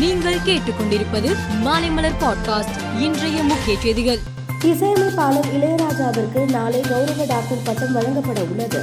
நீங்கள் கேட்டுக்கொண்டிருப்பது மாலைமலர் பாட்காஸ்ட் இன்றைய முக்கிய செய்திகள். இசையமைப்பாளர் இளையராஜாவிற்கு நாளை கௌரவ டாக்டர் பட்டம் வழங்கப்பட உள்ளது.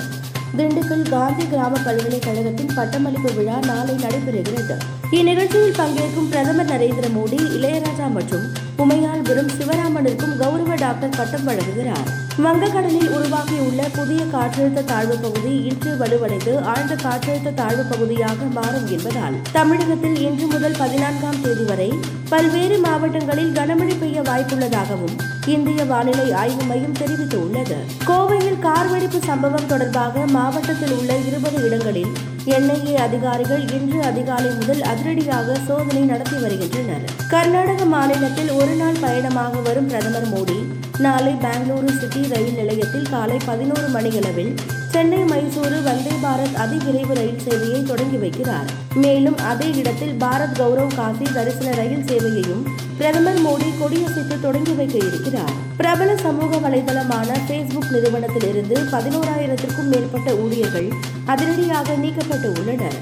திண்டுக்கல் காந்தி கிராம பல்கலைக்கழகத்தின் பட்டமளிப்பு விழா நாளை நடைபெறுகிறது. இந்நிகழ்ச்சியில் பங்கேற்கும் பிரதமர் நரேந்திர மோடி இளையராஜா மற்றும் உமையாள்புரம் சிவராமனிற்கும் கௌரவ டாக்டர் பட்டம் வழங்குகிறார். வங்கக்கடலில் உருவாகியுள்ள புதிய காற்றழுத்த தாழ்வு பகுதி இன்று வலுவடைந்து ஆழ்ந்த காற்றழுத்த தாழ்வு பகுதியாக மாறும் என்பதால் தமிழகத்தில் இன்று முதல் பதினான்காம் தேதி வரை பல்வேறு மாவட்டங்களில் கனமழை பெய்ய வாய்ப்புள்ளதாகவும் இந்திய வானிலை ஆய்வு மையம் தெரிவித்துள்ளது. கோவையில் கார் வெடிப்பு சம்பவம் தொடர்பாக மாவட்டத்தில் உள்ள இருபது இடங்களில் என்ஐஏ அதிகாரிகள் இன்று அதிகாலை முதல் அதிரடியாக சோதனை நடத்தி வருகின்றனர். கர்நாடக மாநிலத்தில் ஒருநாள் பயணமாக வரும் பிரதமர் மோடி நாளை பெங்களூரு சிட்டி ரயில் நிலையத்தில் காலை பதினோரு மணியளவில் சென்னை மைசூரு வந்தே பாரத் அதிவிரைவு ரயில் சேவையை தொடங்கி வைக்கிறார். மேலும் அதே இடத்தில் பாரத் கௌரவ் காசி தரிசன ரயில் சேவையையும் பிரதமர் மோடி கொடியசைத்து தொடங்கி வைக்க இருக்கிறார். பிரபல சமூக வலைதளமான பேஸ்புக் நிறுவனத்திலிருந்து பதினோராயிரத்திற்கும் மேற்பட்ட ஊழியர்கள் அதிரடியாக நீக்கப்பட்டு உள்ளனர்.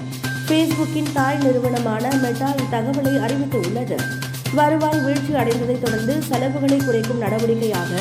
பேஸ்புக்கின் தாய் நிறுவனமான மெட்டா இத்தகவலை அறிவித்துள்ளது. வருவாய் வீழ்ச்சி அடைந்ததைத் தொடர்ந்து செலவுகளை குறைக்கும் நடவடிக்கையாக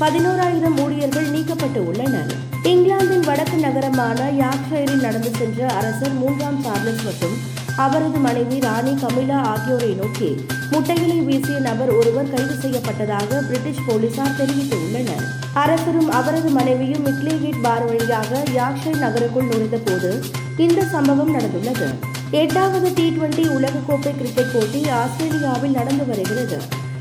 பதினோராயிரம் ஊழியர்கள் நீக்கப்பட்டு உள்ளனர். இங்கிலாந்தின் வடக்கு நகரமான யாக்ஷயரில் நடந்து சென்ற அரசர் மூன்றாம் சார்லஸ் மற்றும் அவரது மனைவி ராணி கமிலா ஆகியோரை நோக்கி முட்டைகளை வீசிய நபர் ஒருவர் கைது செய்யப்பட்டதாக பிரிட்டிஷ் போலீசார் தெரிவித்துள்ளனர். அரசரும் அவரது மனைவியும் மிக்லேகேட் பார் வழியாக யாக்ஷை நகருக்குள் நுழைந்த போது இந்த சம்பவம் நடந்துள்ளது. எட்டாவது டி டுவெண்டி உலகக்கோப்பை கிரிக்கெட் போட்டி ஆஸ்திரேலியாவில் நடந்து வருகிறது.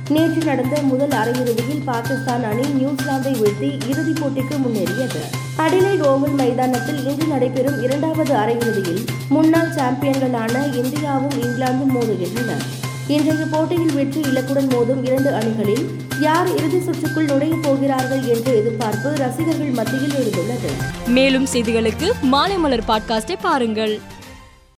நேற்று நடந்த முதல் அரையிறுதியில் பாகிஸ்தான் அணி நியூசிலாந்தை வீழ்த்தி இறுதிப் போட்டிக்கு முன்னேறியது. அடிலைட் ஓவல் மைதானத்தில் இன்று நடைபெறும் இரண்டாவது அரையிறுதியில் முன்னாள் சாம்பியன்களான இந்தியாவும் இங்கிலாந்தும் மோதுகின்றன. இன்றைய போட்டியில் வெற்றி இலக்குடன் மோதும் இரண்டு அணிகளில் யார் இறுதி சுற்றுக்குள் நுழைய போகிறார்கள் என்ற எதிர்பார்ப்பு ரசிகர்கள் மத்தியில் எழுந்துள்ளது. மேலும் செய்திகளுக்கு மாலை மலர் பாட்காஸ்டை பாருங்கள்.